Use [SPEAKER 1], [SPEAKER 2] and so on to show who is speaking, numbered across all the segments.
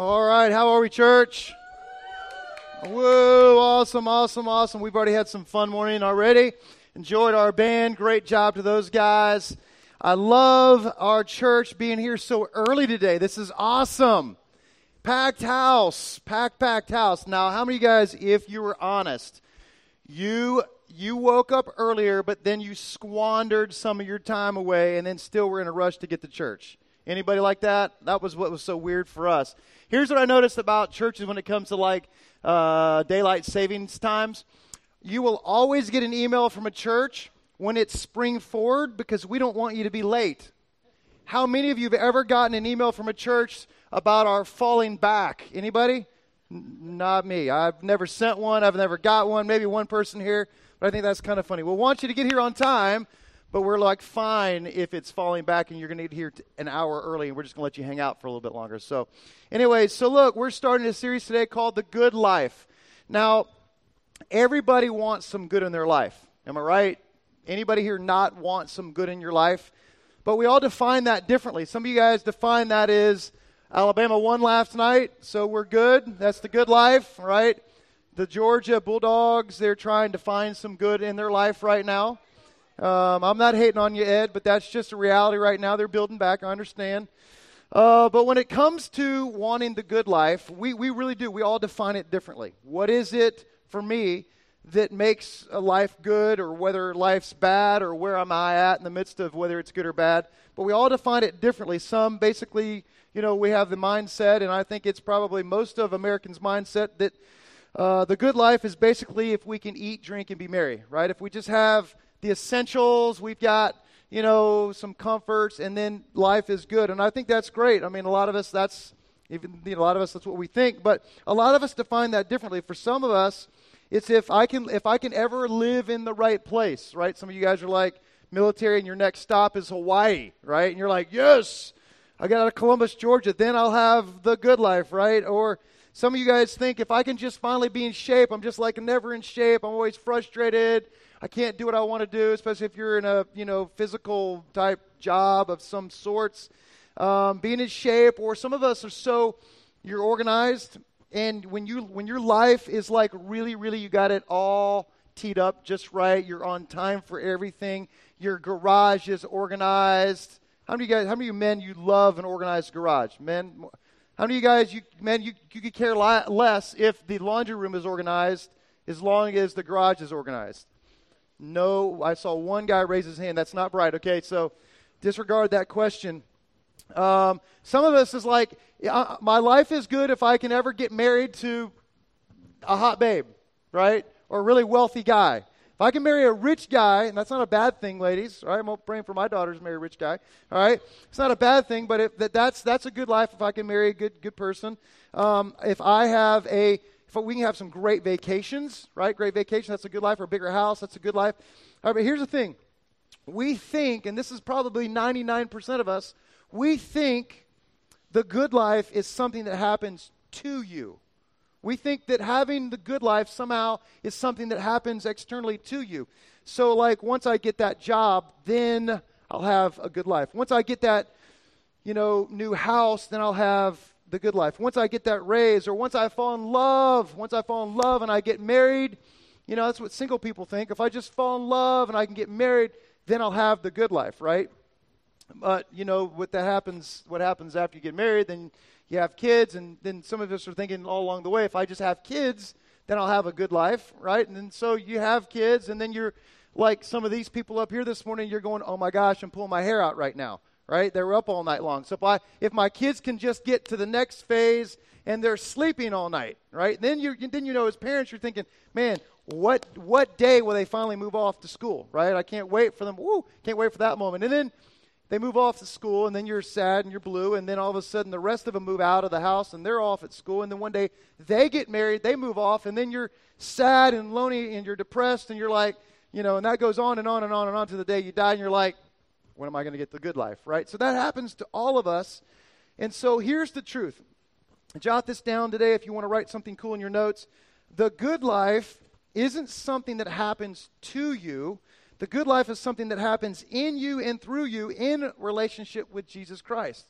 [SPEAKER 1] All right, how are we, church? Whoa, awesome, awesome, awesome. We've already had some fun morning already. Enjoyed our band. Great job to those guys. I love our church being here so early today. This is awesome. Packed house, packed, packed house. Now, how many of you guys, if you were honest, you you woke up earlier, but then you squandered some of your time away, and then still were in a rush to get to church? Anybody like that? That was what was so weird for us. Here's what I noticed about churches when it comes to like uh, daylight savings times. You will always get an email from a church when it's spring forward because we don't want you to be late. How many of you have ever gotten an email from a church about our falling back? Anybody? N- not me. I've never sent one. I've never got one. Maybe one person here, but I think that's kind of funny. We'll want you to get here on time but we're like, fine if it's falling back and you're going to get here an hour early and we're just going to let you hang out for a little bit longer. So, anyway, so look, we're starting a series today called The Good Life. Now, everybody wants some good in their life. Am I right? Anybody here not want some good in your life? But we all define that differently. Some of you guys define that as Alabama won last night, so we're good. That's the good life, right? The Georgia Bulldogs, they're trying to find some good in their life right now. Um, I'm not hating on you, Ed, but that's just a reality right now. They're building back, I understand. Uh, but when it comes to wanting the good life, we, we really do. We all define it differently. What is it for me that makes a life good or whether life's bad or where am I at in the midst of whether it's good or bad? But we all define it differently. Some basically, you know, we have the mindset, and I think it's probably most of Americans' mindset that uh, the good life is basically if we can eat, drink, and be merry, right? If we just have the essentials, we've got, you know, some comforts, and then life is good. And I think that's great. I mean, a lot of us, that's, even you know, a lot of us, that's what we think. But a lot of us define that differently. For some of us, it's if I can, if I can ever live in the right place, right? Some of you guys are like military, and your next stop is Hawaii, right? And you're like, yes, I got out of Columbus, Georgia, then I'll have the good life, right? Or some of you guys think if I can just finally be in shape, I'm just like never in shape. I'm always frustrated. I can't do what I want to do, especially if you're in a you know physical type job of some sorts. Um, being in shape, or some of us are so you're organized, and when you when your life is like really, really, you got it all teed up just right. You're on time for everything. Your garage is organized. How many of you guys? How many of you men you love an organized garage? Men, how many of you guys you men you you could care less if the laundry room is organized as long as the garage is organized? No, I saw one guy raise his hand. That's not right. Okay, so disregard that question. Um, some of us is like, my life is good if I can ever get married to a hot babe, right? Or a really wealthy guy. If I can marry a rich guy, and that's not a bad thing, ladies, right? I'm praying for my daughters to marry a rich guy, all right? It's not a bad thing, but if that, that's, that's a good life if I can marry a good, good person. Um, if I have a if we can have some great vacations, right? Great vacation, that's a good life. Or a bigger house, that's a good life. All right, but here's the thing. We think, and this is probably 99% of us, we think the good life is something that happens to you. We think that having the good life somehow is something that happens externally to you. So, like, once I get that job, then I'll have a good life. Once I get that, you know, new house, then I'll have the good life. Once I get that raise, or once I fall in love, once I fall in love and I get married, you know, that's what single people think. If I just fall in love and I can get married, then I'll have the good life, right? But, you know, what that happens, what happens after you get married, then you have kids, and then some of us are thinking all along the way, if I just have kids, then I'll have a good life, right? And then so you have kids, and then you're like some of these people up here this morning, you're going, oh my gosh, I'm pulling my hair out right now right? They were up all night long. So if, I, if my kids can just get to the next phase and they're sleeping all night, right? Then you then you know as parents you're thinking, man, what what day will they finally move off to school, right? I can't wait for them. Woo, can't wait for that moment. And then they move off to school, and then you're sad and you're blue, and then all of a sudden the rest of them move out of the house and they're off at school, and then one day they get married, they move off, and then you're sad and lonely and you're depressed, and you're like, you know, and that goes on and on and on and on to the day you die, and you're like, when am I going to get the good life, right? So that happens to all of us. And so here's the truth. Jot this down today if you want to write something cool in your notes. The good life isn't something that happens to you. The good life is something that happens in you and through you in relationship with Jesus Christ.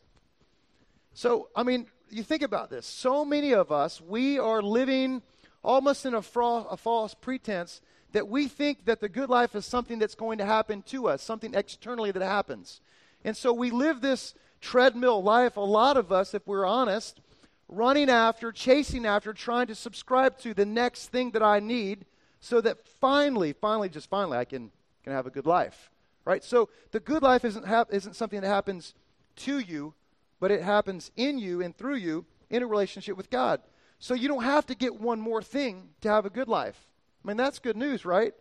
[SPEAKER 1] So, I mean, you think about this. So many of us, we are living almost in a, fra- a false pretense that we think that the good life is something that's going to happen to us, something externally that happens. And so we live this treadmill life, a lot of us, if we're honest, running after, chasing after, trying to subscribe to the next thing that I need so that finally, finally, just finally, I can, can have a good life. Right? So the good life isn't, hap- isn't something that happens to you, but it happens in you and through you in a relationship with God. So you don't have to get one more thing to have a good life. I mean, that's good news, right?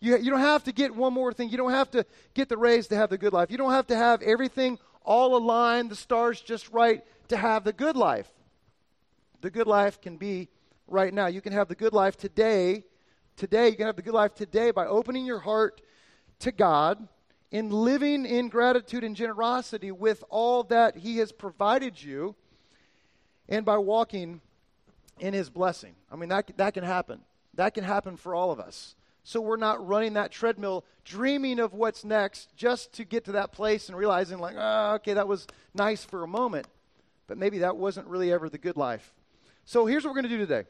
[SPEAKER 1] You, you don't have to get one more thing. You don't have to get the raise to have the good life. You don't have to have everything all aligned, the stars just right to have the good life. The good life can be right now. You can have the good life today. Today, you can have the good life today by opening your heart to God in living in gratitude and generosity with all that He has provided you and by walking in His blessing. I mean, that, that can happen. That can happen for all of us. So we're not running that treadmill dreaming of what's next just to get to that place and realizing, like, oh, okay, that was nice for a moment. But maybe that wasn't really ever the good life. So here's what we're going to do today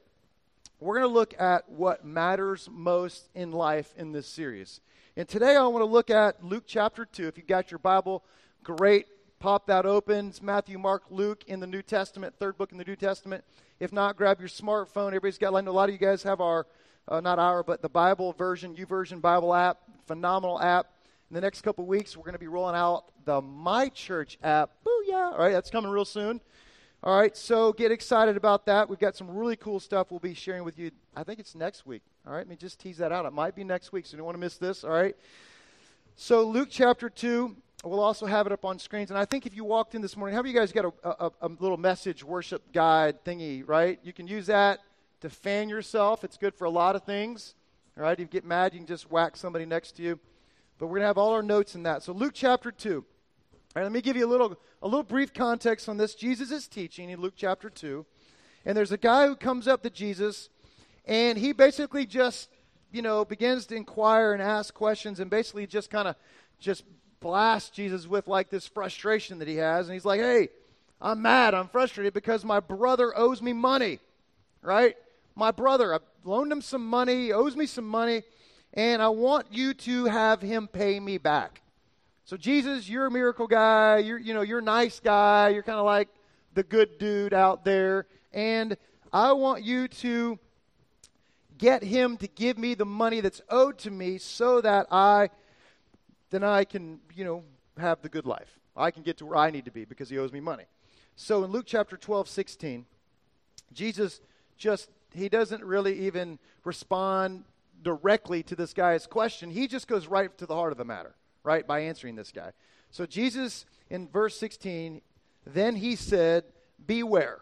[SPEAKER 1] we're going to look at what matters most in life in this series. And today I want to look at Luke chapter 2. If you've got your Bible, great. Pop that open. It's Matthew, Mark, Luke in the New Testament, third book in the New Testament. If not, grab your smartphone. Everybody's got, I know a lot of you guys have our, uh, not our, but the Bible version, YouVersion Bible app. Phenomenal app. In the next couple weeks, we're going to be rolling out the My Church app. Booyah! All right, that's coming real soon. All right, so get excited about that. We've got some really cool stuff we'll be sharing with you. I think it's next week. All right, let me just tease that out. It might be next week, so you don't want to miss this. All right. So, Luke chapter 2, we'll also have it up on screens. And I think if you walked in this morning, how have you guys got a, a, a little message worship guide thingy, right? You can use that to fan yourself. It's good for a lot of things. All right, if you get mad, you can just whack somebody next to you. But we're going to have all our notes in that. So, Luke chapter 2. All right, let me give you a little, a little brief context on this. Jesus is teaching in Luke chapter 2. And there's a guy who comes up to Jesus, and he basically just, you know, begins to inquire and ask questions and basically just kind of just blast Jesus with like this frustration that he has. And he's like, hey, I'm mad. I'm frustrated because my brother owes me money, right? My brother, I loaned him some money, he owes me some money, and I want you to have him pay me back. So Jesus, you're a miracle guy. You're, you know, you're a nice guy. You're kind of like the good dude out there. And I want you to get him to give me the money that's owed to me so that I then I can, you know, have the good life. I can get to where I need to be because he owes me money. So in Luke chapter 12, 16, Jesus just, he doesn't really even respond directly to this guy's question. He just goes right to the heart of the matter, right, by answering this guy. So Jesus, in verse 16, then he said, Beware.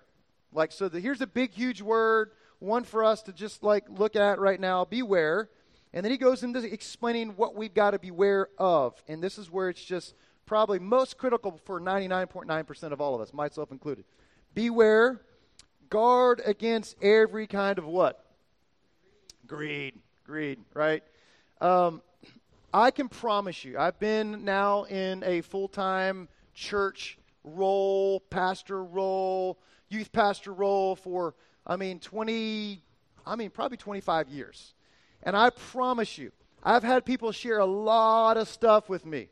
[SPEAKER 1] Like, so the, here's a big, huge word, one for us to just like look at right now. Beware. And then he goes into explaining what we've got to beware of. And this is where it's just probably most critical for 99.9% of all of us, myself included. Beware, guard against every kind of what? Greed. Greed, right? Um, I can promise you, I've been now in a full time church role, pastor role, youth pastor role for, I mean, 20, I mean, probably 25 years. And I promise you, I've had people share a lot of stuff with me,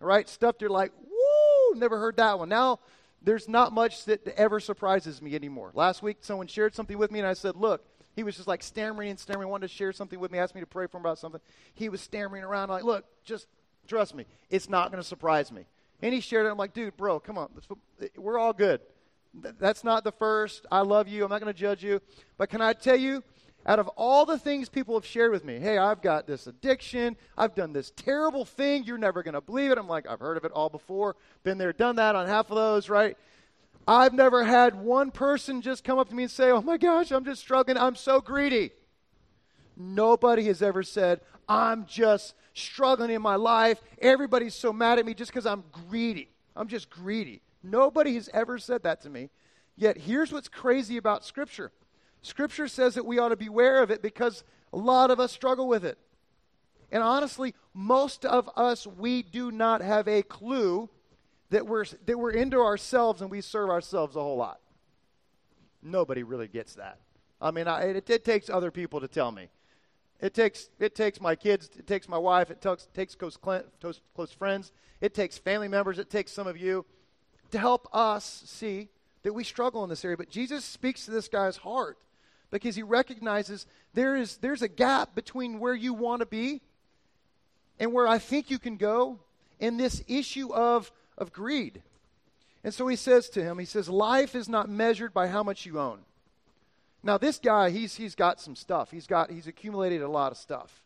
[SPEAKER 1] right? Stuff they're like, woo, never heard that one. Now, there's not much that ever surprises me anymore. Last week, someone shared something with me, and I said, look, he was just like stammering and stammering, wanted to share something with me, asked me to pray for him about something. He was stammering around, like, look, just trust me, it's not going to surprise me. And he shared it. I'm like, dude, bro, come on. We're all good. That's not the first. I love you. I'm not going to judge you. But can I tell you, out of all the things people have shared with me, hey, I've got this addiction, I've done this terrible thing, you're never going to believe it. I'm like, I've heard of it all before, been there, done that on half of those, right? I've never had one person just come up to me and say, oh my gosh, I'm just struggling, I'm so greedy. Nobody has ever said, I'm just struggling in my life. Everybody's so mad at me just because I'm greedy. I'm just greedy. Nobody has ever said that to me. Yet here's what's crazy about Scripture Scripture says that we ought to beware of it because a lot of us struggle with it. And honestly, most of us, we do not have a clue that we're, that we're into ourselves and we serve ourselves a whole lot. Nobody really gets that. I mean, I, it, it takes other people to tell me. It takes it takes my kids, it takes my wife, it takes, takes close, close, close friends, it takes family members, it takes some of you to help us see that we struggle in this area. But Jesus speaks to this guy's heart because he recognizes there is there's a gap between where you want to be and where I think you can go in this issue of, of greed. And so he says to him, he says, Life is not measured by how much you own. Now, this guy, he's, he's got some stuff. He's, got, he's accumulated a lot of stuff.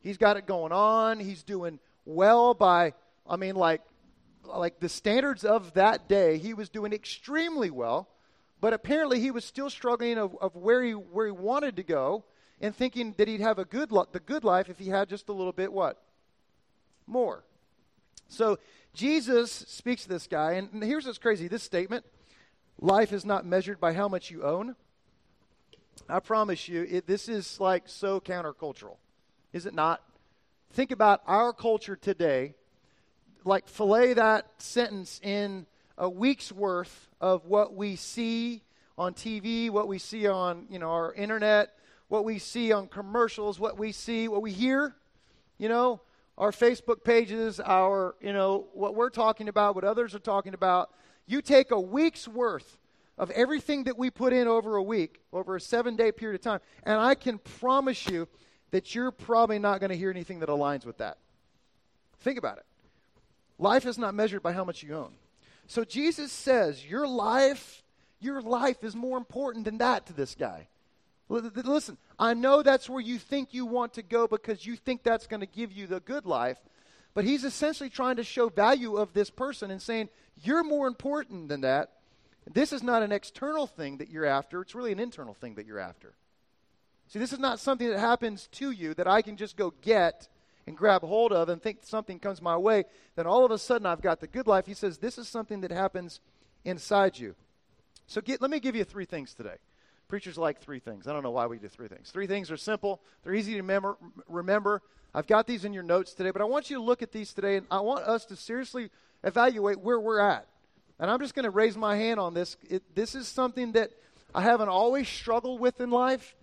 [SPEAKER 1] He's got it going on. He's doing well by, I mean, like, like the standards of that day, he was doing extremely well. But apparently, he was still struggling of, of where, he, where he wanted to go and thinking that he'd have a good lo- the good life if he had just a little bit what? More. So Jesus speaks to this guy, and here's what's crazy this statement life is not measured by how much you own. I promise you, it, this is like so countercultural, is it not? Think about our culture today, like fillet that sentence in a week's worth of what we see on TV, what we see on you know our internet, what we see on commercials, what we see, what we hear, you know, our Facebook pages, our you know what we're talking about, what others are talking about. You take a week's worth of everything that we put in over a week, over a seven day period of time. And I can promise you that you're probably not going to hear anything that aligns with that. Think about it. Life is not measured by how much you own. So Jesus says, Your life, your life is more important than that to this guy. Listen, I know that's where you think you want to go because you think that's going to give you the good life. But he's essentially trying to show value of this person and saying, You're more important than that. This is not an external thing that you're after, it's really an internal thing that you're after. See, this is not something that happens to you that I can just go get and grab hold of and think something comes my way, then all of a sudden I've got the good life. He says this is something that happens inside you. So get, let me give you three things today. Preachers like three things. I don't know why we do three things. Three things are simple, they're easy to remember. remember. I've got these in your notes today, but I want you to look at these today, and I want us to seriously evaluate where we're at and I'm just going to raise my hand on this. It, this is something that I haven't always struggled with in life,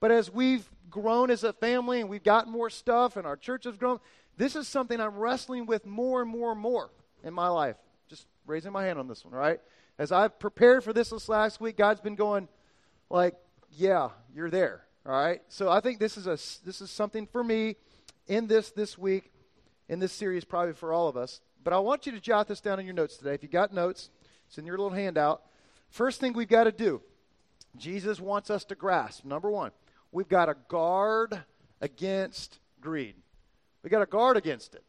[SPEAKER 1] but as we've grown as a family and we've got more stuff and our church has grown, this is something I'm wrestling with more and more and more in my life. Just raising my hand on this one, right? As I've prepared for this this last week, God's been going, like, yeah, you're there, all right? So I think this is a this is something for me in this this week, in this series, probably for all of us. But I want you to jot this down in your notes today. If you got notes, it's in your little handout. First thing we've got to do, Jesus wants us to grasp. Number one, we've got to guard against greed. We've got to guard against it.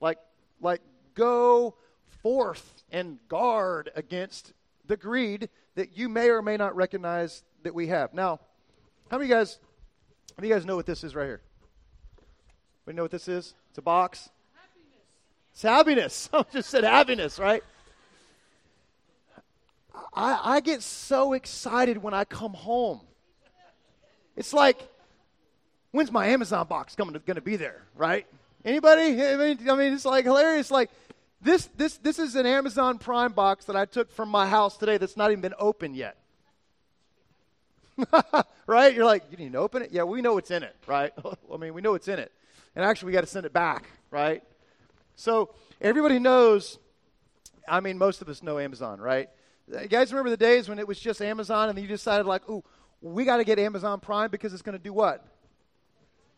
[SPEAKER 1] Like, like go forth and guard against the greed that you may or may not recognize that we have. Now, how many guys, how many guys know what this is right here? We know what this is? It's a box. It's happiness. I just said happiness, right? I, I get so excited when I come home. It's like, when's my Amazon box coming to, going to be there, right? Anybody? I mean, I mean, it's like hilarious. Like this, this, this is an Amazon Prime box that I took from my house today that's not even been opened yet. right? You're like, you need to open it? Yeah, we know what's in it, right? I mean, we know what's in it. And actually, we got to send it back, right? So everybody knows, I mean, most of us know Amazon, right? You guys remember the days when it was just Amazon and you decided, like, ooh, we got to get Amazon Prime because it's going to do what?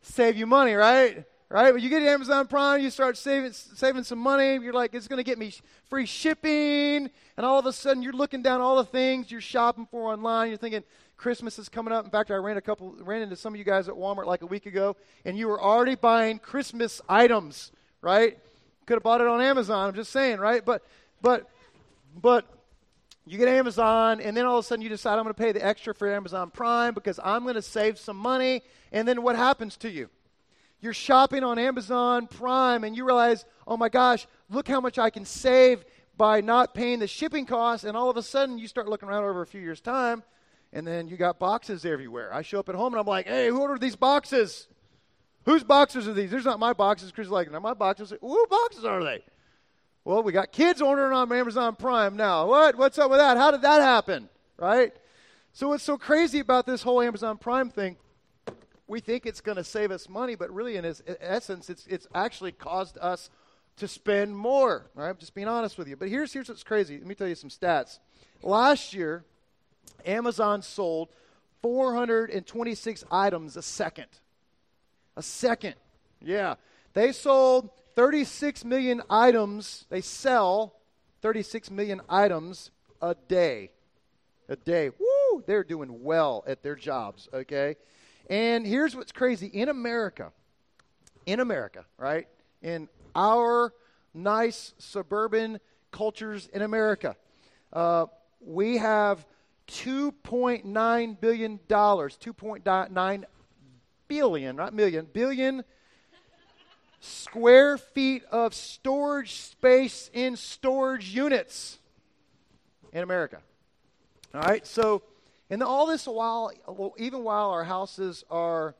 [SPEAKER 1] Save you money, right? Right? When you get Amazon Prime, you start saving, saving some money. You're like, it's going to get me free shipping. And all of a sudden, you're looking down all the things you're shopping for online. You're thinking, Christmas is coming up. In fact, I ran a couple, ran into some of you guys at Walmart like a week ago, and you were already buying Christmas items, right? Could have bought it on Amazon. I'm just saying, right? But, but, but you get Amazon, and then all of a sudden you decide I'm going to pay the extra for Amazon Prime because I'm going to save some money. And then what happens to you? You're shopping on Amazon Prime, and you realize, oh my gosh, look how much I can save by not paying the shipping costs. And all of a sudden you start looking around over a few years' time, and then you got boxes everywhere. I show up at home and I'm like, hey, who ordered these boxes? Whose boxes are these? These are not my boxes. Chris is like, not my boxes. Who boxes are they? Well, we got kids ordering on Amazon Prime now. What? What's up with that? How did that happen? Right? So what's so crazy about this whole Amazon Prime thing? We think it's going to save us money, but really, in its essence, it's it's actually caused us to spend more. I'm just being honest with you. But here's here's what's crazy. Let me tell you some stats. Last year, Amazon sold 426 items a second. A second. Yeah. They sold 36 million items. They sell 36 million items a day. A day. Woo! They're doing well at their jobs, okay? And here's what's crazy in America, in America, right? In our nice suburban cultures in America, uh, we have $2.9 billion, 2.9 billion, not million, billion square feet of storage space in storage units in America. All right, so and all this while, even while our houses are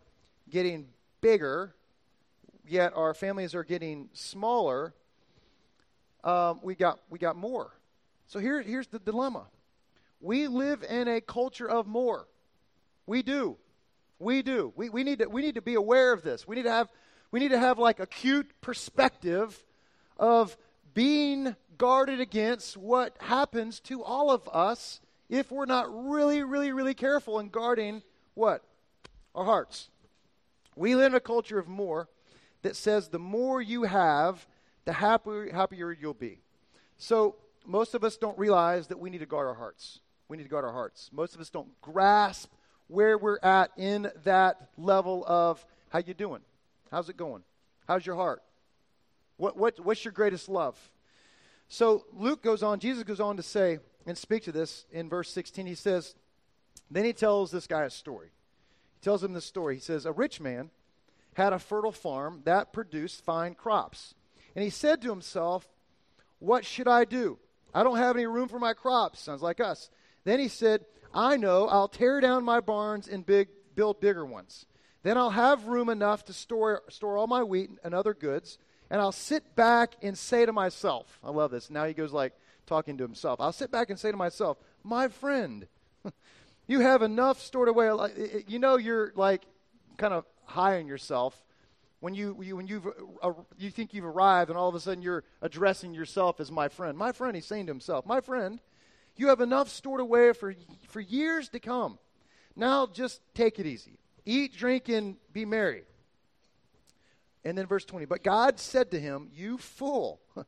[SPEAKER 1] getting bigger, yet our families are getting smaller, um, we got we got more. So here, here's the dilemma: we live in a culture of more. We do. We do. We, we, need to, we need to be aware of this. We need to have, we need to have like acute perspective of being guarded against what happens to all of us if we're not really, really, really careful in guarding what? Our hearts. We live in a culture of more that says the more you have, the happier, happier you'll be. So most of us don't realize that we need to guard our hearts. We need to guard our hearts. Most of us don't grasp where we're at in that level of how you doing? How's it going? How's your heart? What, what, what's your greatest love? So Luke goes on, Jesus goes on to say and speak to this in verse 16. He says, then he tells this guy a story. He tells him this story. He says, A rich man had a fertile farm that produced fine crops. And he said to himself, What should I do? I don't have any room for my crops. Sounds like us. Then he said, I know I'll tear down my barns and big, build bigger ones. Then I'll have room enough to store, store all my wheat and other goods, and I'll sit back and say to myself, I love this. Now he goes like talking to himself. I'll sit back and say to myself, my friend, you have enough stored away. You know, you're like kind of high on yourself when you, when you've, uh, you think you've arrived, and all of a sudden you're addressing yourself as my friend. My friend, he's saying to himself, my friend, you have enough stored away for, for years to come. Now just take it easy. Eat, drink, and be merry. And then verse 20. But God said to him, You fool,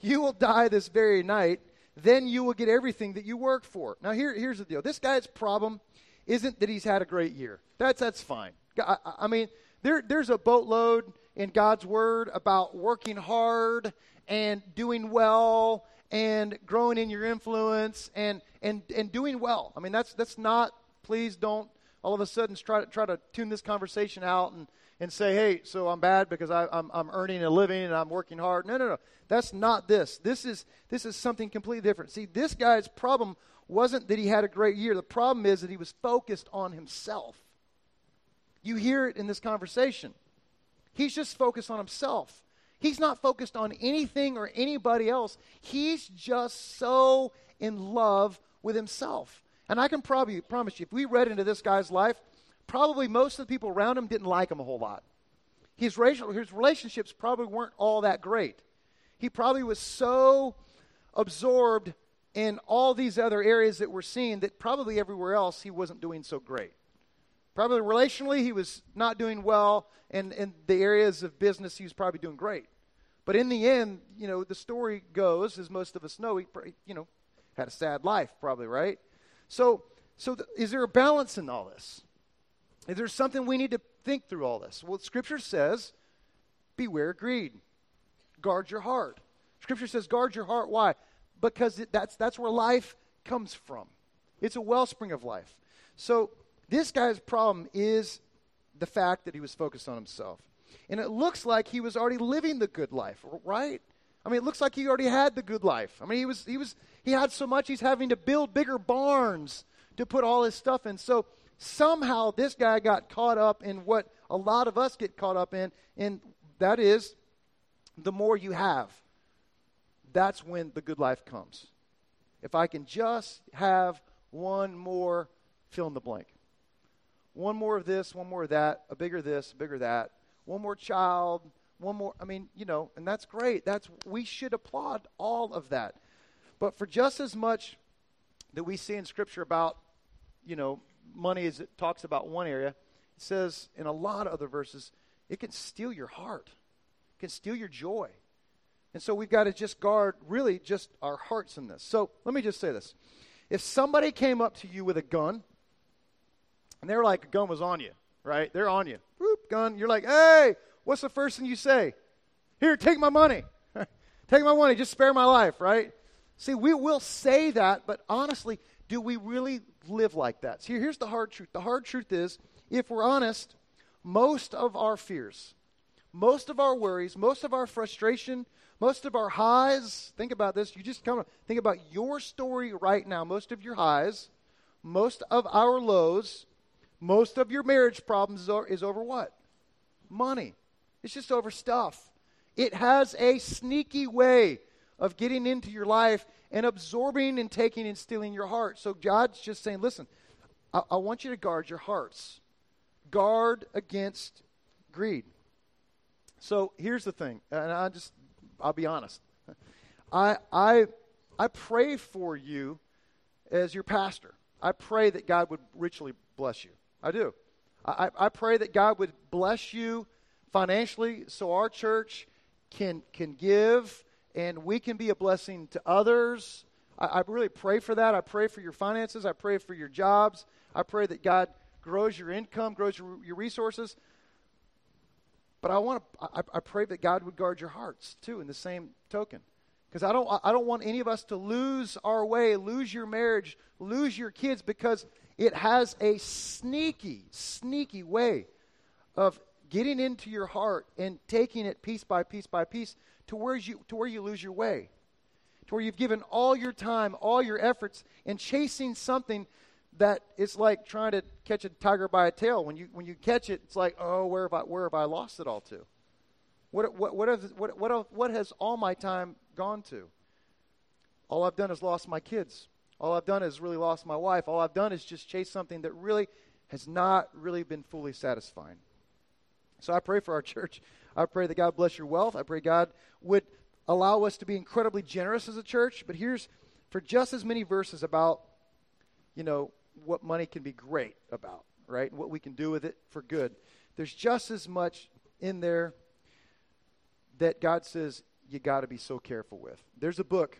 [SPEAKER 1] you will die this very night. Then you will get everything that you worked for. Now, here, here's the deal. This guy's problem isn't that he's had a great year. That's, that's fine. I, I mean, there, there's a boatload in God's word about working hard and doing well and growing in your influence and, and, and doing well. I mean, that's, that's not, please don't all of a sudden try to, try to tune this conversation out and, and say, hey, so I'm bad because I, I'm, I'm earning a living and I'm working hard. No, no, no. That's not this. This is, this is something completely different. See, this guy's problem wasn't that he had a great year. The problem is that he was focused on himself. You hear it in this conversation. He's just focused on himself. He's not focused on anything or anybody else. He's just so in love with himself. And I can probably promise you, if we read into this guy's life, probably most of the people around him didn't like him a whole lot. His, racial, his relationships probably weren't all that great. He probably was so absorbed in all these other areas that we're seeing that probably everywhere else he wasn't doing so great. Probably relationally, he was not doing well, and in the areas of business, he was probably doing great. But in the end, you know, the story goes, as most of us know, he, you know, had a sad life, probably, right? So, so th- is there a balance in all this? Is there something we need to think through all this? Well, Scripture says, beware greed. Guard your heart. Scripture says, guard your heart. Why? Because it, that's, that's where life comes from. It's a wellspring of life. So, this guy's problem is the fact that he was focused on himself. And it looks like he was already living the good life, right? I mean, it looks like he already had the good life. I mean, he was he was he had so much he's having to build bigger barns to put all his stuff in. So somehow this guy got caught up in what a lot of us get caught up in, and that is the more you have, that's when the good life comes. If I can just have one more fill in the blank. One more of this, one more of that, a bigger this, a bigger that, one more child, one more. I mean, you know, and that's great. That's we should applaud all of that. But for just as much that we see in Scripture about, you know, money as it talks about one area, it says in a lot of other verses, it can steal your heart, it can steal your joy. And so we've got to just guard really just our hearts in this. So let me just say this. If somebody came up to you with a gun, and they're like, a gun was on you, right? They're on you. Whoop, gun. You're like, hey, what's the first thing you say? Here, take my money. take my money. Just spare my life, right? See, we will say that, but honestly, do we really live like that? See, here's the hard truth. The hard truth is, if we're honest, most of our fears, most of our worries, most of our frustration, most of our highs, think about this. You just come think about your story right now. Most of your highs, most of our lows, most of your marriage problems is over, is over what? Money. It's just over stuff. It has a sneaky way of getting into your life and absorbing and taking and stealing your heart. So God's just saying, listen, I, I want you to guard your hearts. Guard against greed. So here's the thing, and I just I'll be honest. I, I, I pray for you as your pastor. I pray that God would richly bless you. I do. I, I pray that God would bless you financially so our church can, can give and we can be a blessing to others. I, I really pray for that. I pray for your finances. I pray for your jobs. I pray that God grows your income, grows your, your resources. But I want to, I, I pray that God would guard your hearts too in the same token. Because I don't, I don't want any of us to lose our way, lose your marriage, lose your kids, because it has a sneaky, sneaky way of getting into your heart and taking it piece by piece by piece to where you, to where you lose your way. To where you've given all your time, all your efforts in chasing something that it's like trying to catch a tiger by a tail. When you when you catch it, it's like, oh, where have I where have I lost it all to? What what what, have, what, what, what has all my time gone to? All I've done is lost my kids. All I've done is really lost my wife. All I've done is just chase something that really has not really been fully satisfying. So I pray for our church. I pray that God bless your wealth. I pray God would allow us to be incredibly generous as a church. But here's for just as many verses about, you know, what money can be great about, right? What we can do with it for good. There's just as much in there that God says you got to be so careful with. There's a book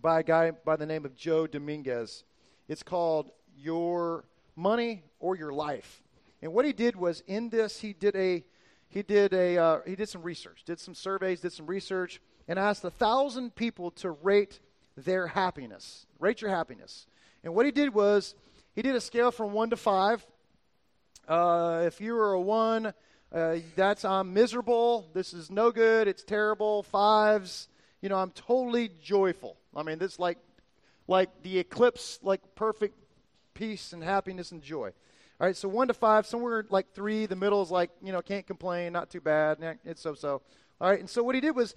[SPEAKER 1] by a guy by the name of Joe Dominguez. It's called Your Money or Your Life. And what he did was in this he did a he did a uh, he did some research, did some surveys, did some research, and asked a thousand people to rate their happiness. Rate your happiness. And what he did was he did a scale from one to five. Uh, if you were a one, uh, that's I'm miserable. This is no good. It's terrible. Fives, you know, I'm totally joyful. I mean, this like like the eclipse, like perfect peace and happiness and joy. All right, so one to five, somewhere like three. The middle is like you know, can't complain, not too bad. It's so so. All right, and so what he did was,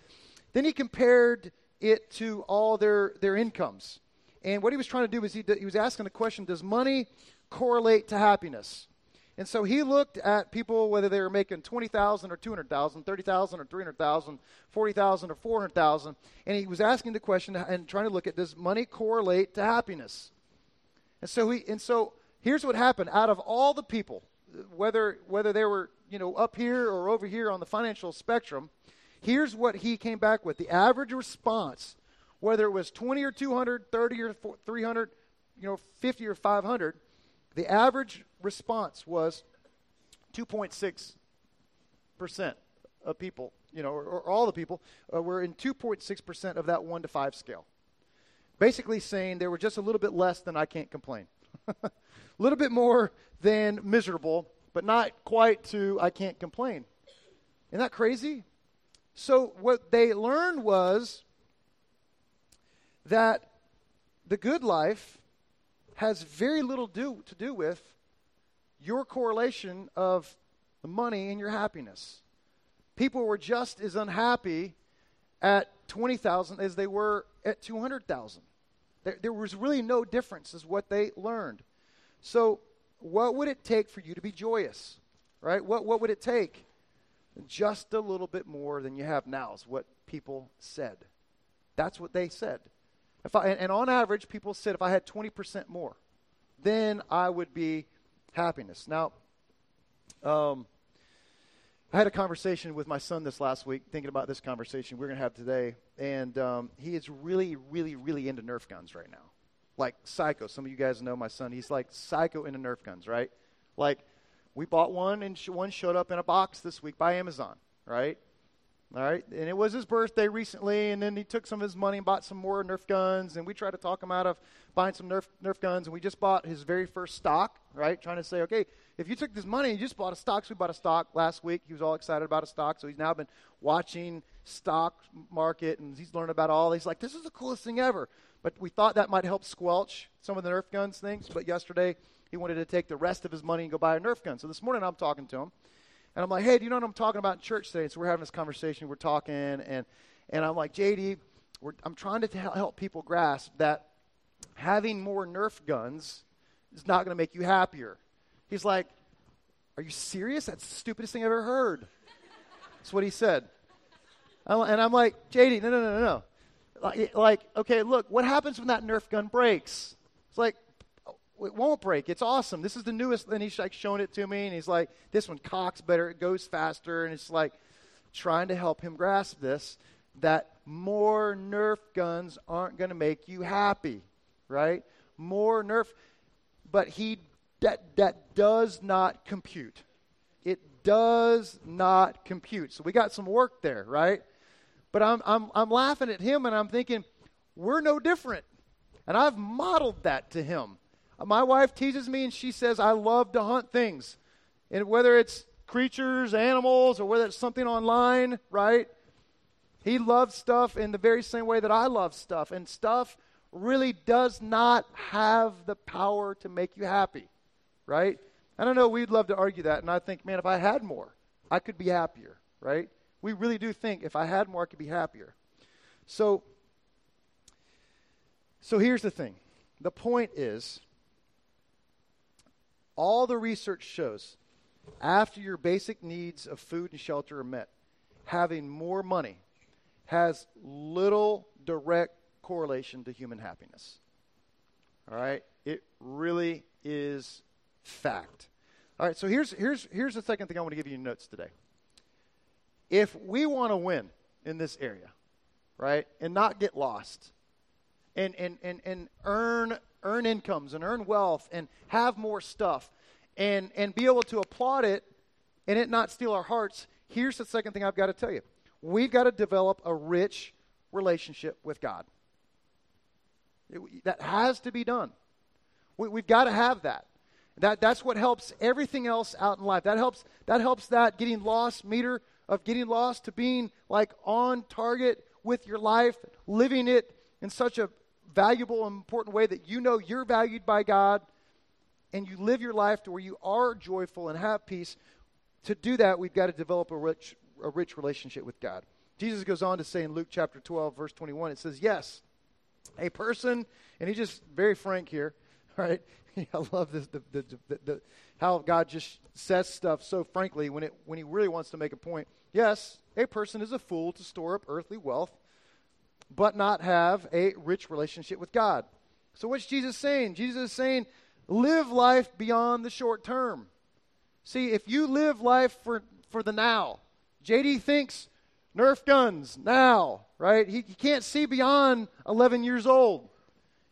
[SPEAKER 1] then he compared it to all their their incomes. And what he was trying to do was he, he was asking the question Does money correlate to happiness? And so he looked at people, whether they were making 20,000 or 200,000, 30,000 or 300,000, 40,000 or 400,000, and he was asking the question and trying to look at does money correlate to happiness? And so he and so here's what happened out of all the people, whether whether they were, you know, up here or over here on the financial spectrum, here's what he came back with. The average response whether it was 20 or 200, 30 or 300, you know, 50 or 500, the average response was 2.6% of people, you know, or, or all the people uh, were in 2.6% of that 1 to 5 scale. Basically saying they were just a little bit less than I can't complain. A little bit more than miserable, but not quite to I can't complain. Isn't that crazy? So what they learned was that the good life has very little do, to do with your correlation of the money and your happiness. People were just as unhappy at 20,000 as they were at 200,000. There, there was really no difference, is what they learned. So, what would it take for you to be joyous? Right? What, what would it take? Just a little bit more than you have now, is what people said. That's what they said. If I, and, and on average, people said if I had 20% more, then I would be happiness. Now, um, I had a conversation with my son this last week, thinking about this conversation we're going to have today, and um, he is really, really, really into Nerf guns right now, like psycho. Some of you guys know my son; he's like psycho into Nerf guns, right? Like, we bought one, and sh- one showed up in a box this week by Amazon, right? All right, and it was his birthday recently, and then he took some of his money and bought some more Nerf guns, and we tried to talk him out of buying some Nerf Nerf guns, and we just bought his very first stock, right? Trying to say, okay, if you took this money and you just bought a stock, so we bought a stock last week. He was all excited about a stock, so he's now been watching stock market, and he's learned about all. He's like, this is the coolest thing ever. But we thought that might help squelch some of the Nerf guns things. But yesterday he wanted to take the rest of his money and go buy a Nerf gun. So this morning I'm talking to him and I'm like, hey, do you know what I'm talking about in church today? So we're having this conversation, we're talking, and, and I'm like, JD, I'm trying to help people grasp that having more Nerf guns is not going to make you happier. He's like, are you serious? That's the stupidest thing I've ever heard. That's what he said. And I'm like, JD, no, no, no, no, no. Like, okay, look, what happens when that Nerf gun breaks? It's like, it won't break. It's awesome. This is the newest. And he's like showing it to me, and he's like, this one cocks better. It goes faster, and it's like trying to help him grasp this that more Nerf guns aren't going to make you happy, right? More Nerf, but he that that does not compute. It does not compute. So we got some work there, right? But I'm I'm I'm laughing at him, and I'm thinking we're no different, and I've modeled that to him. My wife teases me and she says, I love to hunt things. And whether it's creatures, animals, or whether it's something online, right? He loves stuff in the very same way that I love stuff. And stuff really does not have the power to make you happy, right? I don't know, we'd love to argue that. And I think, man, if I had more, I could be happier, right? We really do think if I had more, I could be happier. So, so here's the thing. The point is, all the research shows after your basic needs of food and shelter are met, having more money has little direct correlation to human happiness. All right? It really is fact. All right, so here's, here's, here's the second thing I want to give you notes today. If we want to win in this area, right, and not get lost, and, and, and, and earn earn incomes and earn wealth and have more stuff and, and be able to applaud it and it not steal our hearts, here's the second thing I've got to tell you. We've got to develop a rich relationship with God. It, that has to be done. We, we've got to have that. That, that's what helps everything else out in life. That helps, that helps that getting lost meter of getting lost to being like on target with your life, living it in such a valuable and important way that you know you're valued by God and you live your life to where you are joyful and have peace, to do that, we've got to develop a rich, a rich relationship with God. Jesus goes on to say in Luke chapter 12, verse 21, it says, Yes, a person, and he's just very frank here, right? I love this, the, the, the, the, how God just says stuff so frankly when, it, when he really wants to make a point. Yes, a person is a fool to store up earthly wealth but not have a rich relationship with God. So, what's Jesus saying? Jesus is saying, live life beyond the short term. See, if you live life for, for the now, JD thinks Nerf guns now, right? He, he can't see beyond 11 years old.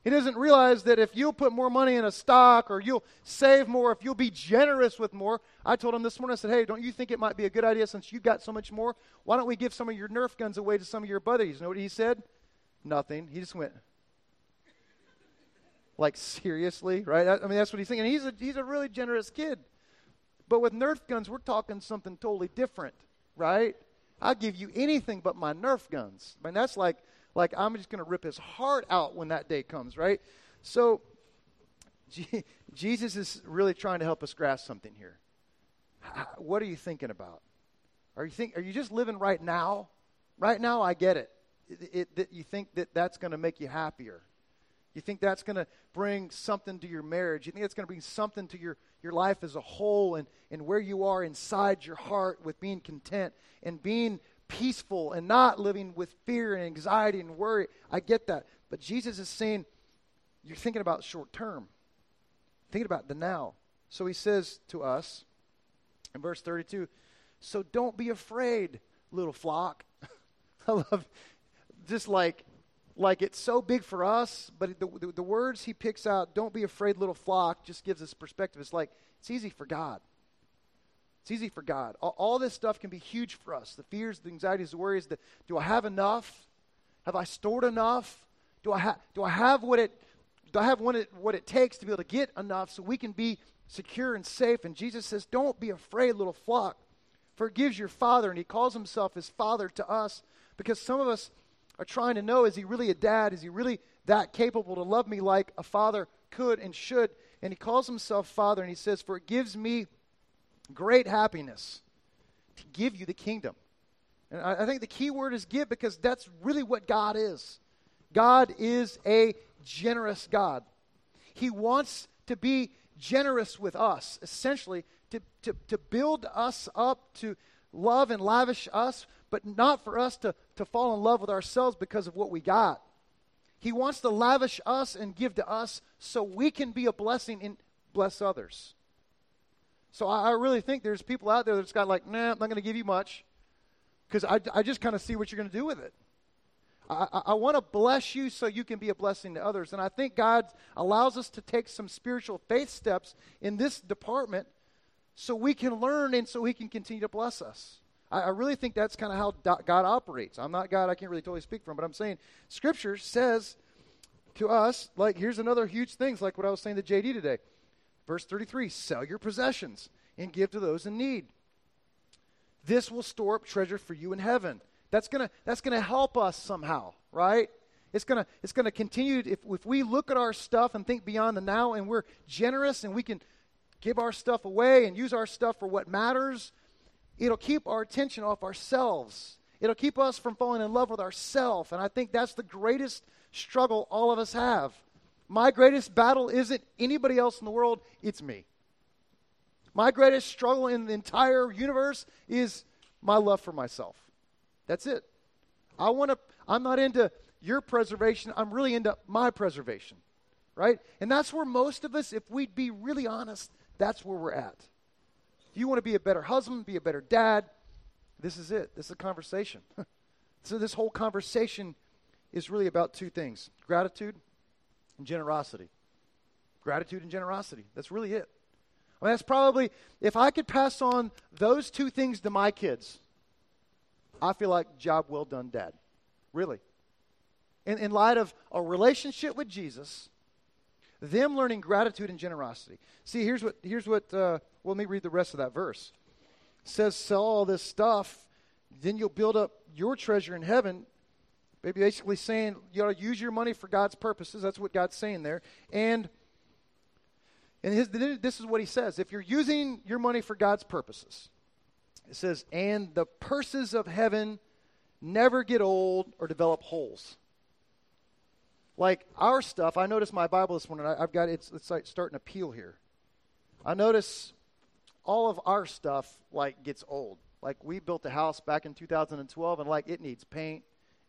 [SPEAKER 1] He doesn't realize that if you'll put more money in a stock or you'll save more, if you'll be generous with more. I told him this morning, I said, hey, don't you think it might be a good idea since you've got so much more? Why don't we give some of your Nerf guns away to some of your buddies? You know what he said? Nothing. He just went, like, seriously, right? I mean, that's what he's thinking. He's a, he's a really generous kid. But with Nerf guns, we're talking something totally different, right? I'll give you anything but my Nerf guns. I mean, that's like like I'm just going to rip his heart out when that day comes, right? So G- Jesus is really trying to help us grasp something here. what are you thinking about? Are you think are you just living right now? Right now, I get it. It, it, that you think that that's going to make you happier. You think that's going to bring something to your marriage? You think it's going to bring something to your, your life as a whole and, and where you are inside your heart with being content and being peaceful and not living with fear and anxiety and worry? I get that. But Jesus is saying, you're thinking about short term, thinking about the now. So he says to us in verse 32 So don't be afraid, little flock. I love just like like it's so big for us, but the, the, the, words he picks out, don't be afraid, little flock, just gives us perspective. It's like, it's easy for God. It's easy for God. All, all this stuff can be huge for us the fears, the anxieties, the worries. The, do I have enough? Have I stored enough? Do I, ha- do I have what it, do I have what it, what it takes to be able to get enough so we can be secure and safe? And Jesus says, don't be afraid, little flock, for it gives your Father, and he calls himself his Father to us because some of us are trying to know is he really a dad? Is he really that capable to love me like a father could and should? And he calls himself Father, and he says, For it gives me great happiness to give you the kingdom. And I, I think the key word is give because that's really what God is. God is a generous God. He wants to be generous with us, essentially, to, to, to build us up, to love and lavish us, but not for us to, to fall in love with ourselves because of what we got. He wants to lavish us and give to us so we can be a blessing and bless others. So I, I really think there's people out there that's got like, nah, I'm not going to give you much because I, I just kind of see what you're going to do with it. I, I, want to bless you so you can be a blessing to others. And I think God allows us to take some spiritual faith steps in this department so we can learn and so He can continue to bless us. I, I really think that's kind of how God operates. I'm not God, I can't really totally speak for him, but I'm saying Scripture says to us, like, here's another huge thing, like what I was saying to JD today. Verse 33 sell your possessions and give to those in need. This will store up treasure for you in heaven. That's going to that's gonna help us somehow, right? It's going to it's gonna continue. If, if we look at our stuff and think beyond the now and we're generous and we can give our stuff away and use our stuff for what matters, it'll keep our attention off ourselves. It'll keep us from falling in love with ourselves. And I think that's the greatest struggle all of us have. My greatest battle isn't anybody else in the world, it's me. My greatest struggle in the entire universe is my love for myself. That's it. I want to I'm not into your preservation, I'm really into my preservation. Right? And that's where most of us if we'd be really honest, that's where we're at. You want to be a better husband, be a better dad, this is it. This is a conversation. so, this whole conversation is really about two things gratitude and generosity. Gratitude and generosity. That's really it. I mean, that's probably, if I could pass on those two things to my kids, I feel like job well done, dad. Really. In, in light of a relationship with Jesus, them learning gratitude and generosity. See, here's what, here's what uh, well, let me read the rest of that verse. It says, sell all this stuff, then you'll build up your treasure in heaven. Maybe basically saying you to use your money for God's purposes. That's what God's saying there. And and his, this is what he says: if you're using your money for God's purposes, it says, and the purses of heaven never get old or develop holes. Like our stuff, I noticed my Bible this morning. I, have got it's, it's like starting to peel here. I notice all of our stuff like gets old. Like we built a house back in 2012 and like it needs paint.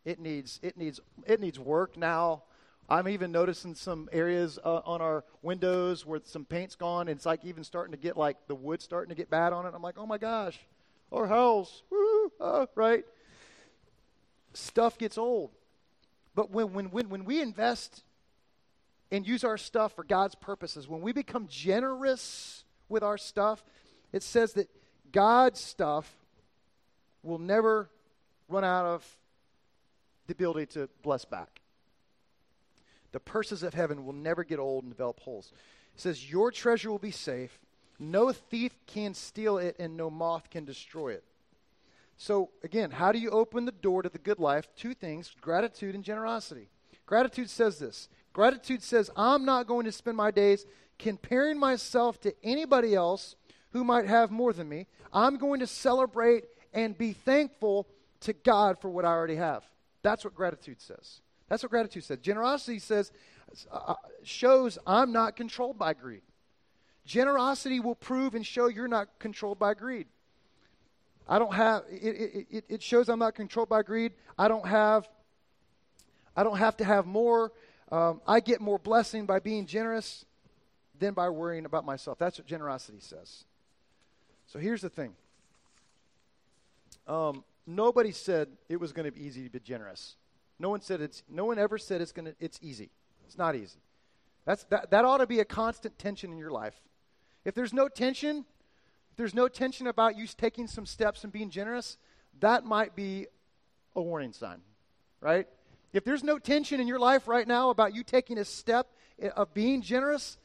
[SPEAKER 1] It needs it needs it needs work now. I'm even noticing some areas uh, on our windows where some paint's gone and it's like even starting to get like the wood starting to get bad on it. I'm like, "Oh my gosh. Our house." Uh, right? Stuff gets old. But when when when when we invest and use our stuff for God's purposes, when we become generous with our stuff, it says that God's stuff will never run out of the ability to bless back. The purses of heaven will never get old and develop holes. It says, Your treasure will be safe. No thief can steal it, and no moth can destroy it. So, again, how do you open the door to the good life? Two things gratitude and generosity. Gratitude says this Gratitude says, I'm not going to spend my days comparing myself to anybody else who might have more than me. I'm going to celebrate and be thankful to God for what I already have. That's what gratitude says. That's what gratitude says. Generosity says, uh, shows I'm not controlled by greed. Generosity will prove and show you're not controlled by greed. I don't have it, it, it shows I'm not controlled by greed. I don't have I don't have to have more. Um, I get more blessing by being generous than by worrying about myself. That's what generosity says. So here's the thing. Um, nobody said it was going to be easy to be generous. No one said it's. No one ever said it's going to. It's easy. It's not easy. That's that. That ought to be a constant tension in your life. If there's no tension, if there's no tension about you taking some steps and being generous, that might be a warning sign, right? If there's no tension in your life right now about you taking a step eh, of being generous,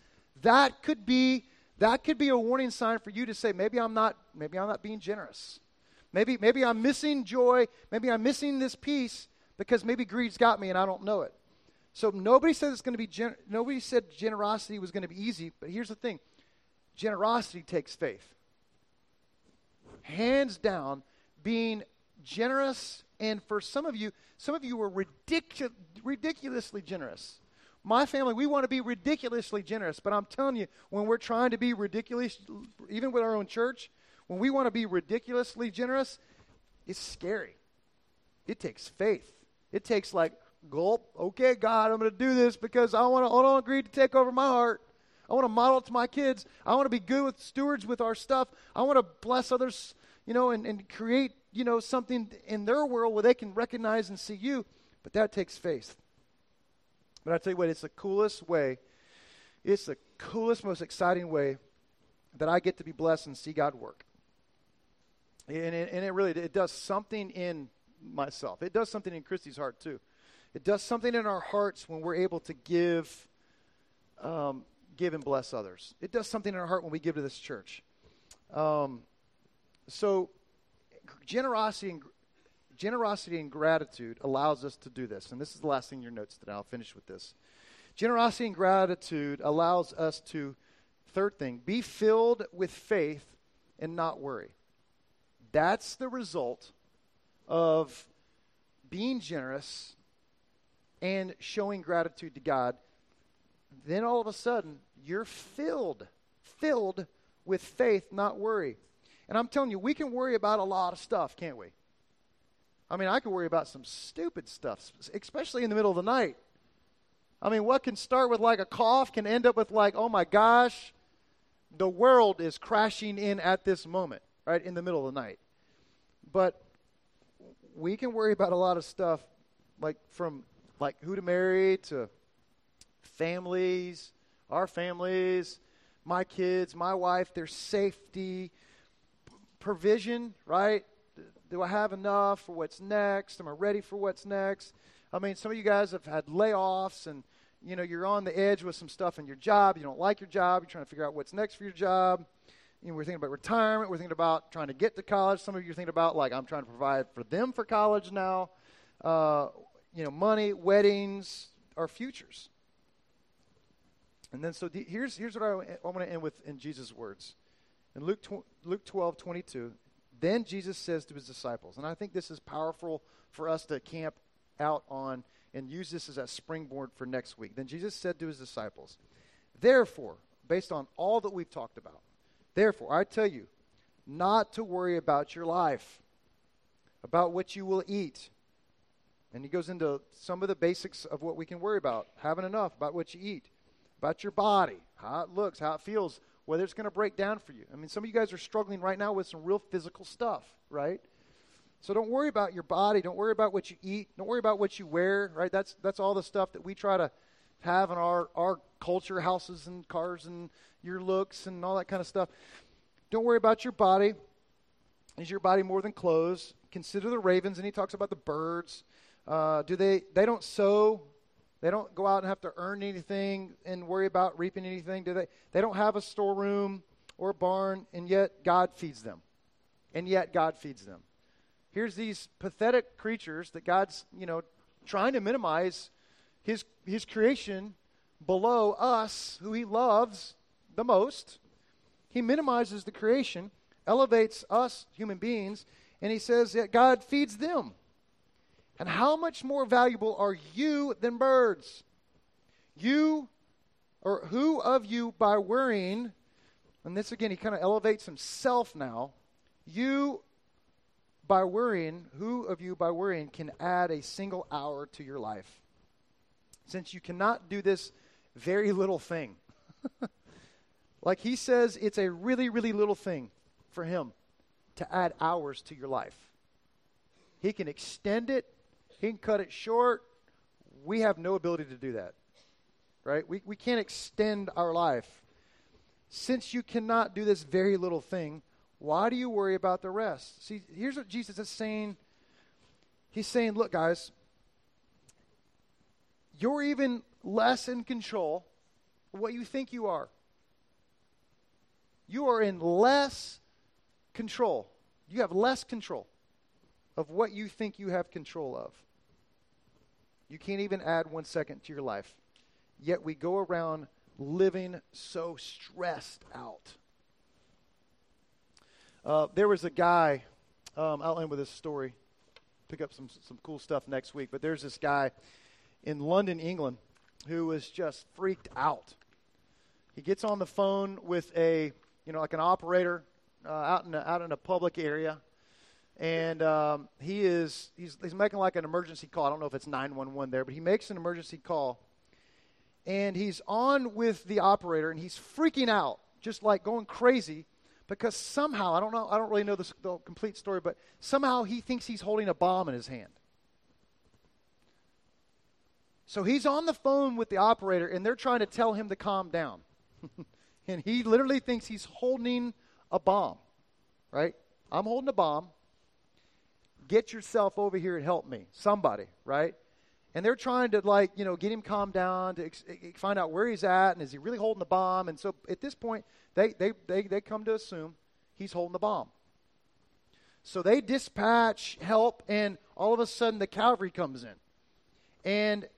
[SPEAKER 1] that could be that could be a warning sign for you to say maybe I'm not maybe I'm not being generous. Maybe maybe I'm missing joy, maybe I'm missing this peace because maybe greed's got me and I don't know it. So nobody said it's going to be gen- nobody said generosity was going to be easy, but here's the thing. Generosity takes faith. Hands down, being generous and for some of you, some of you were ridicu- ridiculously generous. My family, we want to be ridiculously generous, but I'm telling you, when we're trying to be ridiculous, even with our own church, when we want to be ridiculously generous, it's scary. It takes faith. It takes like gulp. Okay, God, I'm going to do this because I want to. I don't agree to take over my heart. I want to model it to my kids. I want to be good with stewards with our stuff. I want to bless others, you know, and, and create, you know, something in their world where they can recognize and see you. But that takes faith. But I tell you what, it's the coolest way. It's the coolest, most exciting way that I get to be blessed and see God work. And it, and it really it does something in myself. It does something in Christy's heart too. It does something in our hearts when we're able to give, um, give and bless others. It does something in our heart when we give to this church. Um, so, generosity and generosity and gratitude allows us to do this. And this is the last thing in your notes today. I'll finish with this. Generosity and gratitude allows us to, third thing, be filled with faith and not worry. That's the result of being generous and showing gratitude to God. Then all of a sudden, you're filled, filled with faith, not worry. And I'm telling you, we can worry about a lot of stuff, can't we? I mean, I could worry about some stupid stuff, especially in the middle of the night. I mean, what can start with like a cough can end up with like, oh my gosh, the world is crashing in at this moment, right, in the middle of the night. But we can worry about a lot of stuff, like from like who to marry to families, our families, my kids, my wife, their safety, provision, right? Do I have enough for what's next? Am I ready for what's next? I mean, some of you guys have had layoffs and you know, you're on the edge with some stuff in your job. You don't like your job. You're trying to figure out what's next for your job. You know, we're thinking about retirement. We're thinking about trying to get to college. Some of you are thinking about, like, I'm trying to provide for them for college now. Uh, you know, money, weddings, our futures. And then, so the, here's, here's what I, I want to end with in Jesus' words. In Luke, tw- Luke 12, 22, then Jesus says to his disciples, and I think this is powerful for us to camp out on and use this as a springboard for next week. Then Jesus said to his disciples, Therefore, based on all that we've talked about, therefore, I tell you, not to worry about your life, about what you will eat. And he goes into some of the basics of what we can worry about having enough, about what you eat, about your body, how it looks, how it feels, whether it's going to break down for you. I mean, some of you guys are struggling right now with some real physical stuff, right? So don't worry about your body. Don't worry about what you eat. Don't worry about what you wear, right? That's, that's all the stuff that we try to have in our, our culture, houses and cars and your looks and all that kind of stuff. Don't worry about your body. Is your body more than clothes? Consider the ravens, and he talks about the birds. Uh, do they? They don't sow they don't go out and have to earn anything and worry about reaping anything, do they? They don't have a storeroom or a barn, and yet God feeds them. And yet God feeds them. Here's these pathetic creatures that God's, you know, trying to minimize his his creation below us, who he loves the most. He minimizes the creation, elevates us human beings, and he says that God feeds them. And how much more valuable are you than birds? You, or who of you by worrying, and this again, he kind of elevates himself now. You, by worrying, who of you by worrying can add a single hour to your life? Since you cannot do this very little thing. like he says, it's a really, really little thing for him to add hours to your life. He can extend it, he can cut it short. We have no ability to do that, right? We, we can't extend our life. Since you cannot do this very little thing, why do you worry about the rest? See, here's what Jesus is saying. He's saying, look, guys, you're even less in control of what you think you are. You are in less control. You have less control of what you think you have control of. You can't even add one second to your life. Yet we go around living so stressed out. Uh, there was a guy, um, I'll end with this story, pick up some, some cool stuff next week, but there's this guy in London, England, who was just freaked out. He gets on the phone with a, you know, like an operator uh, out in a, out in a public area, and um, he is he's, he's making like an emergency call. I don't know if it's 911 there, but he makes an emergency call, and he's on with the operator, and he's freaking out, just like going crazy, because somehow I don't know I don't really know the, the complete story, but somehow he thinks he's holding a bomb in his hand. So he's on the phone with the operator, and they're trying to tell him to calm down. and he literally thinks he's holding a bomb, right? I'm holding a bomb. Get yourself over here and help me. Somebody, right? And they're trying to, like, you know, get him calmed down to ex- find out where he's at and is he really holding the bomb. And so at this point, they, they, they, they come to assume he's holding the bomb. So they dispatch help, and all of a sudden the cavalry comes in. And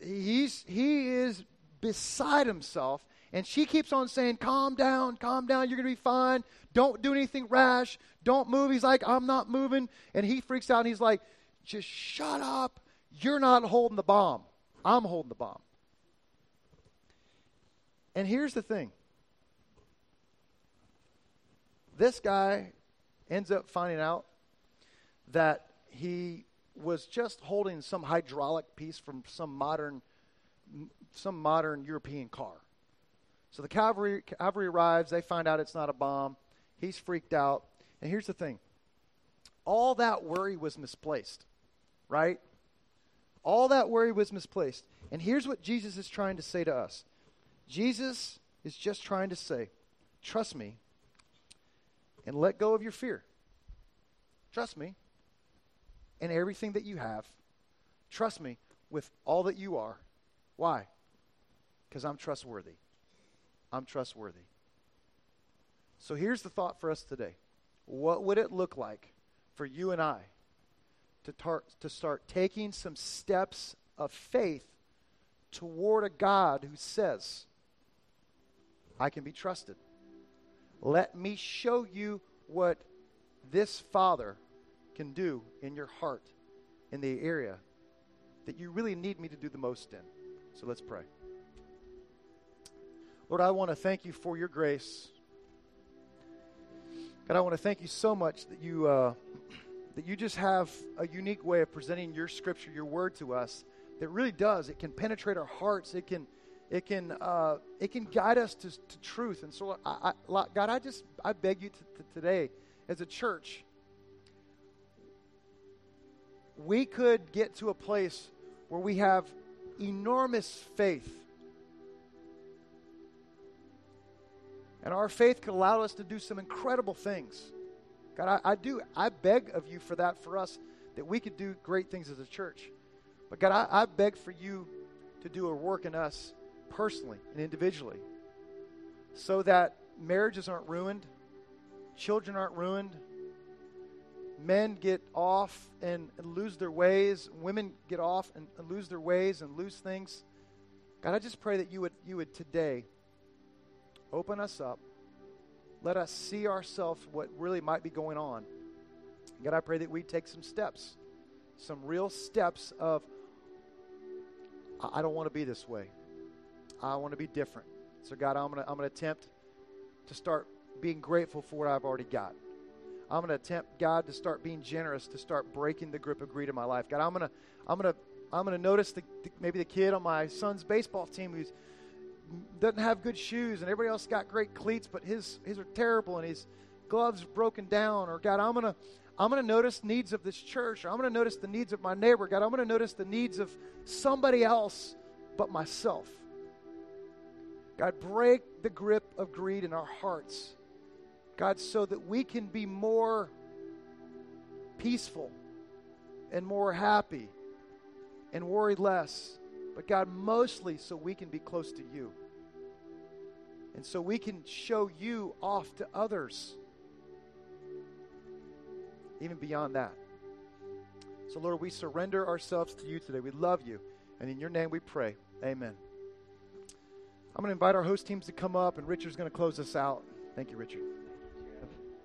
[SPEAKER 1] he's, he is beside himself. And she keeps on saying, Calm down, calm down, you're going to be fine. Don't do anything rash. Don't move. He's like, I'm not moving. And he freaks out and he's like, Just shut up. You're not holding the bomb. I'm holding the bomb. And here's the thing this guy ends up finding out that he was just holding some hydraulic piece from some modern some modern European car. So the cavalry cavalry arrives, they find out it's not a bomb. He's freaked out. And here's the thing. All that worry was misplaced. Right? All that worry was misplaced. And here's what Jesus is trying to say to us. Jesus is just trying to say, trust me and let go of your fear. Trust me and everything that you have. Trust me with all that you are. Why? Because I'm trustworthy. I'm trustworthy. So here's the thought for us today. What would it look like for you and I to, tar- to start taking some steps of faith toward a God who says, I can be trusted? Let me show you what this Father can do in your heart in the area that you really need me to do the most in. So let's pray. Lord, I want to thank you for your grace. God, I want to thank you so much that you uh, that you just have a unique way of presenting your scripture, your word to us that really does. It can penetrate our hearts. It can it can uh, it can guide us to, to truth. And so, I, I, God, I just I beg you to, to today, as a church, we could get to a place where we have enormous faith. And our faith could allow us to do some incredible things. God, I, I, do, I beg of you for that for us, that we could do great things as a church. But God, I, I beg for you to do a work in us personally and individually so that marriages aren't ruined, children aren't ruined, men get off and, and lose their ways, women get off and, and lose their ways and lose things. God, I just pray that you would, you would today open us up. Let us see ourselves what really might be going on. God, I pray that we take some steps, some real steps of, I don't want to be this way. I want to be different. So, God, I'm going to I'm to attempt to start being grateful for what I've already got. I'm going to attempt, God, to start being generous, to start breaking the grip of greed in my life. God, I'm going to, I'm going to, I'm going to notice the, the, maybe the kid on my son's baseball team who's doesn't have good shoes, and everybody else got great cleats, but his his are terrible, and his gloves broken down. Or God, I'm to, I'm to notice needs of this church. Or I'm to notice the needs of my neighbor. God, I'm to notice the needs of somebody else but myself. God, break the grip of greed in our hearts. God, so that we can be more peaceful and more happy and worry less. But God, mostly so we can be close to you. And so we can show you off to others. Even beyond that. So, Lord, we surrender ourselves to you today. We love you. And in your name we pray. Amen. I'm going to invite our host teams to come up, and Richard's going to close us out. Thank you, Richard.